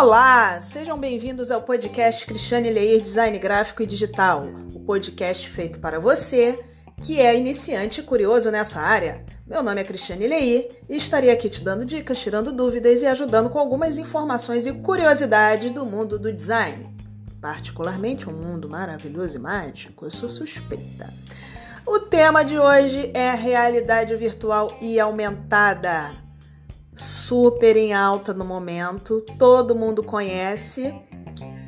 Olá, sejam bem-vindos ao podcast Cristiane Leir Design Gráfico e Digital, o podcast feito para você que é iniciante e curioso nessa área. Meu nome é Cristiane Leir e estarei aqui te dando dicas, tirando dúvidas e ajudando com algumas informações e curiosidades do mundo do design. Particularmente um mundo maravilhoso e mágico, eu sou suspeita. O tema de hoje é realidade virtual e aumentada super em alta no momento, todo mundo conhece.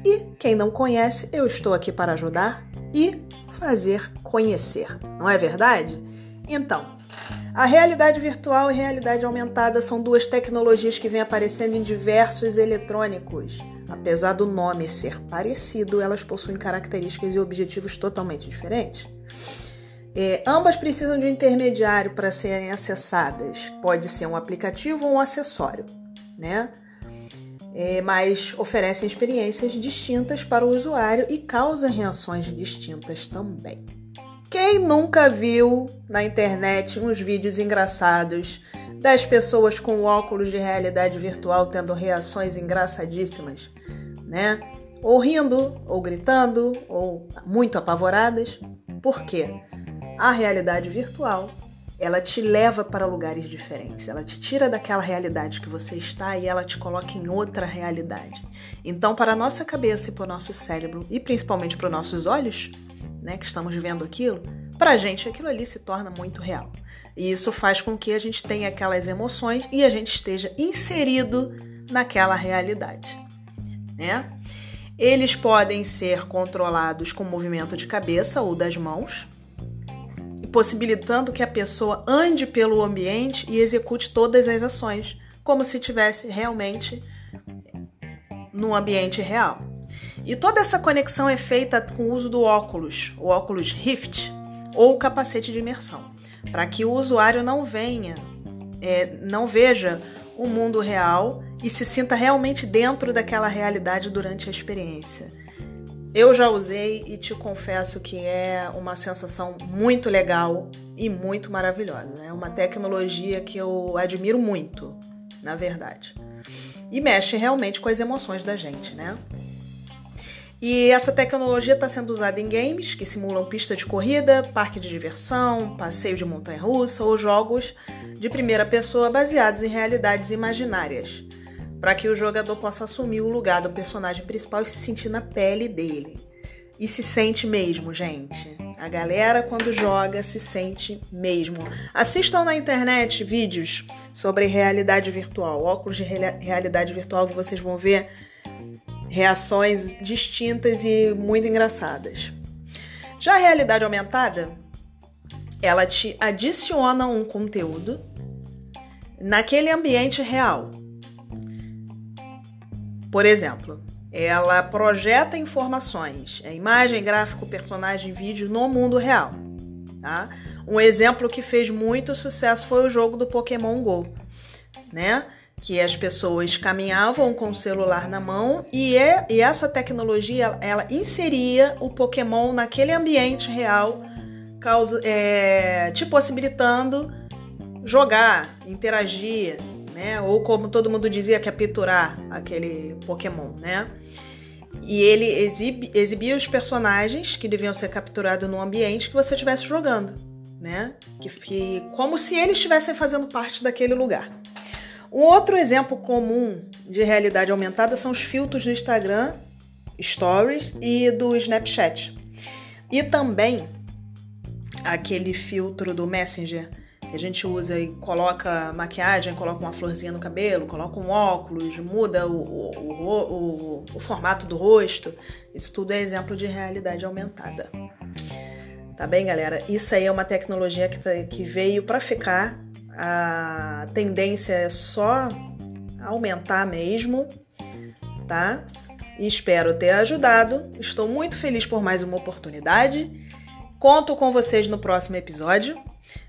E quem não conhece, eu estou aqui para ajudar e fazer conhecer, não é verdade? Então, a realidade virtual e realidade aumentada são duas tecnologias que vêm aparecendo em diversos eletrônicos. Apesar do nome ser parecido, elas possuem características e objetivos totalmente diferentes. É, ambas precisam de um intermediário para serem acessadas. Pode ser um aplicativo ou um acessório, né? É, mas oferecem experiências distintas para o usuário e causam reações distintas também. Quem nunca viu na internet uns vídeos engraçados das pessoas com óculos de realidade virtual tendo reações engraçadíssimas, né? Ou rindo, ou gritando, ou muito apavoradas? Por quê? A realidade virtual, ela te leva para lugares diferentes. Ela te tira daquela realidade que você está e ela te coloca em outra realidade. Então, para a nossa cabeça e para o nosso cérebro, e principalmente para os nossos olhos, né, que estamos vendo aquilo, para a gente aquilo ali se torna muito real. E isso faz com que a gente tenha aquelas emoções e a gente esteja inserido naquela realidade, né? Eles podem ser controlados com movimento de cabeça ou das mãos, possibilitando que a pessoa ande pelo ambiente e execute todas as ações, como se estivesse realmente no ambiente real. E toda essa conexão é feita com o uso do óculos, o óculos Rift ou capacete de imersão, para que o usuário não venha, é, não veja o mundo real e se sinta realmente dentro daquela realidade durante a experiência. Eu já usei e te confesso que é uma sensação muito legal e muito maravilhosa. É uma tecnologia que eu admiro muito, na verdade. E mexe realmente com as emoções da gente, né? E essa tecnologia está sendo usada em games que simulam pista de corrida, parque de diversão, passeio de montanha-russa ou jogos de primeira pessoa baseados em realidades imaginárias para que o jogador possa assumir o lugar do personagem principal e se sentir na pele dele. E se sente mesmo, gente. A galera, quando joga, se sente mesmo. Assistam na internet vídeos sobre realidade virtual, óculos de realidade virtual, que vocês vão ver reações distintas e muito engraçadas. Já a realidade aumentada, ela te adiciona um conteúdo naquele ambiente real. Por exemplo, ela projeta informações, é imagem, gráfico, personagem, vídeo no mundo real. Tá? Um exemplo que fez muito sucesso foi o jogo do Pokémon Go, né? Que as pessoas caminhavam com o celular na mão e, é, e essa tecnologia ela inseria o Pokémon naquele ambiente real, causa, é, te possibilitando jogar, interagir, né? Ou como todo mundo dizia, capturar aquele Pokémon, né? E ele exibia os personagens que deviam ser capturados no ambiente que você estivesse jogando, né? Que, que, como se eles estivessem fazendo parte daquele lugar. Um outro exemplo comum de realidade aumentada são os filtros do Instagram, Stories e do Snapchat. E também aquele filtro do Messenger que a gente usa e coloca maquiagem, coloca uma florzinha no cabelo, coloca um óculos, muda o, o, o, o formato do rosto. Isso tudo é exemplo de realidade aumentada. Tá bem, galera? Isso aí é uma tecnologia que, tá, que veio para ficar. A tendência é só aumentar mesmo, tá? Espero ter ajudado. Estou muito feliz por mais uma oportunidade. Conto com vocês no próximo episódio.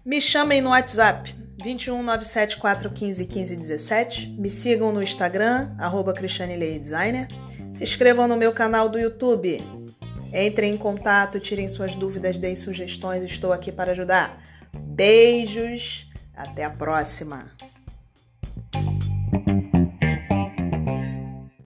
Me chamem no WhatsApp 21 97415 1517. Me sigam no Instagram, arroba Designer. Se inscrevam no meu canal do YouTube. Entrem em contato, tirem suas dúvidas, deem sugestões. Estou aqui para ajudar. Beijos, até a próxima!